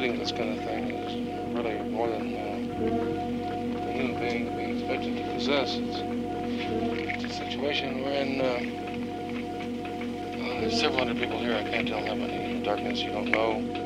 dealing this kind of thing is really more than uh, human being can be expected to possess. It's, it's a situation wherein uh, uh, there's several hundred people here. I can't tell how many. In darkness, you don't know.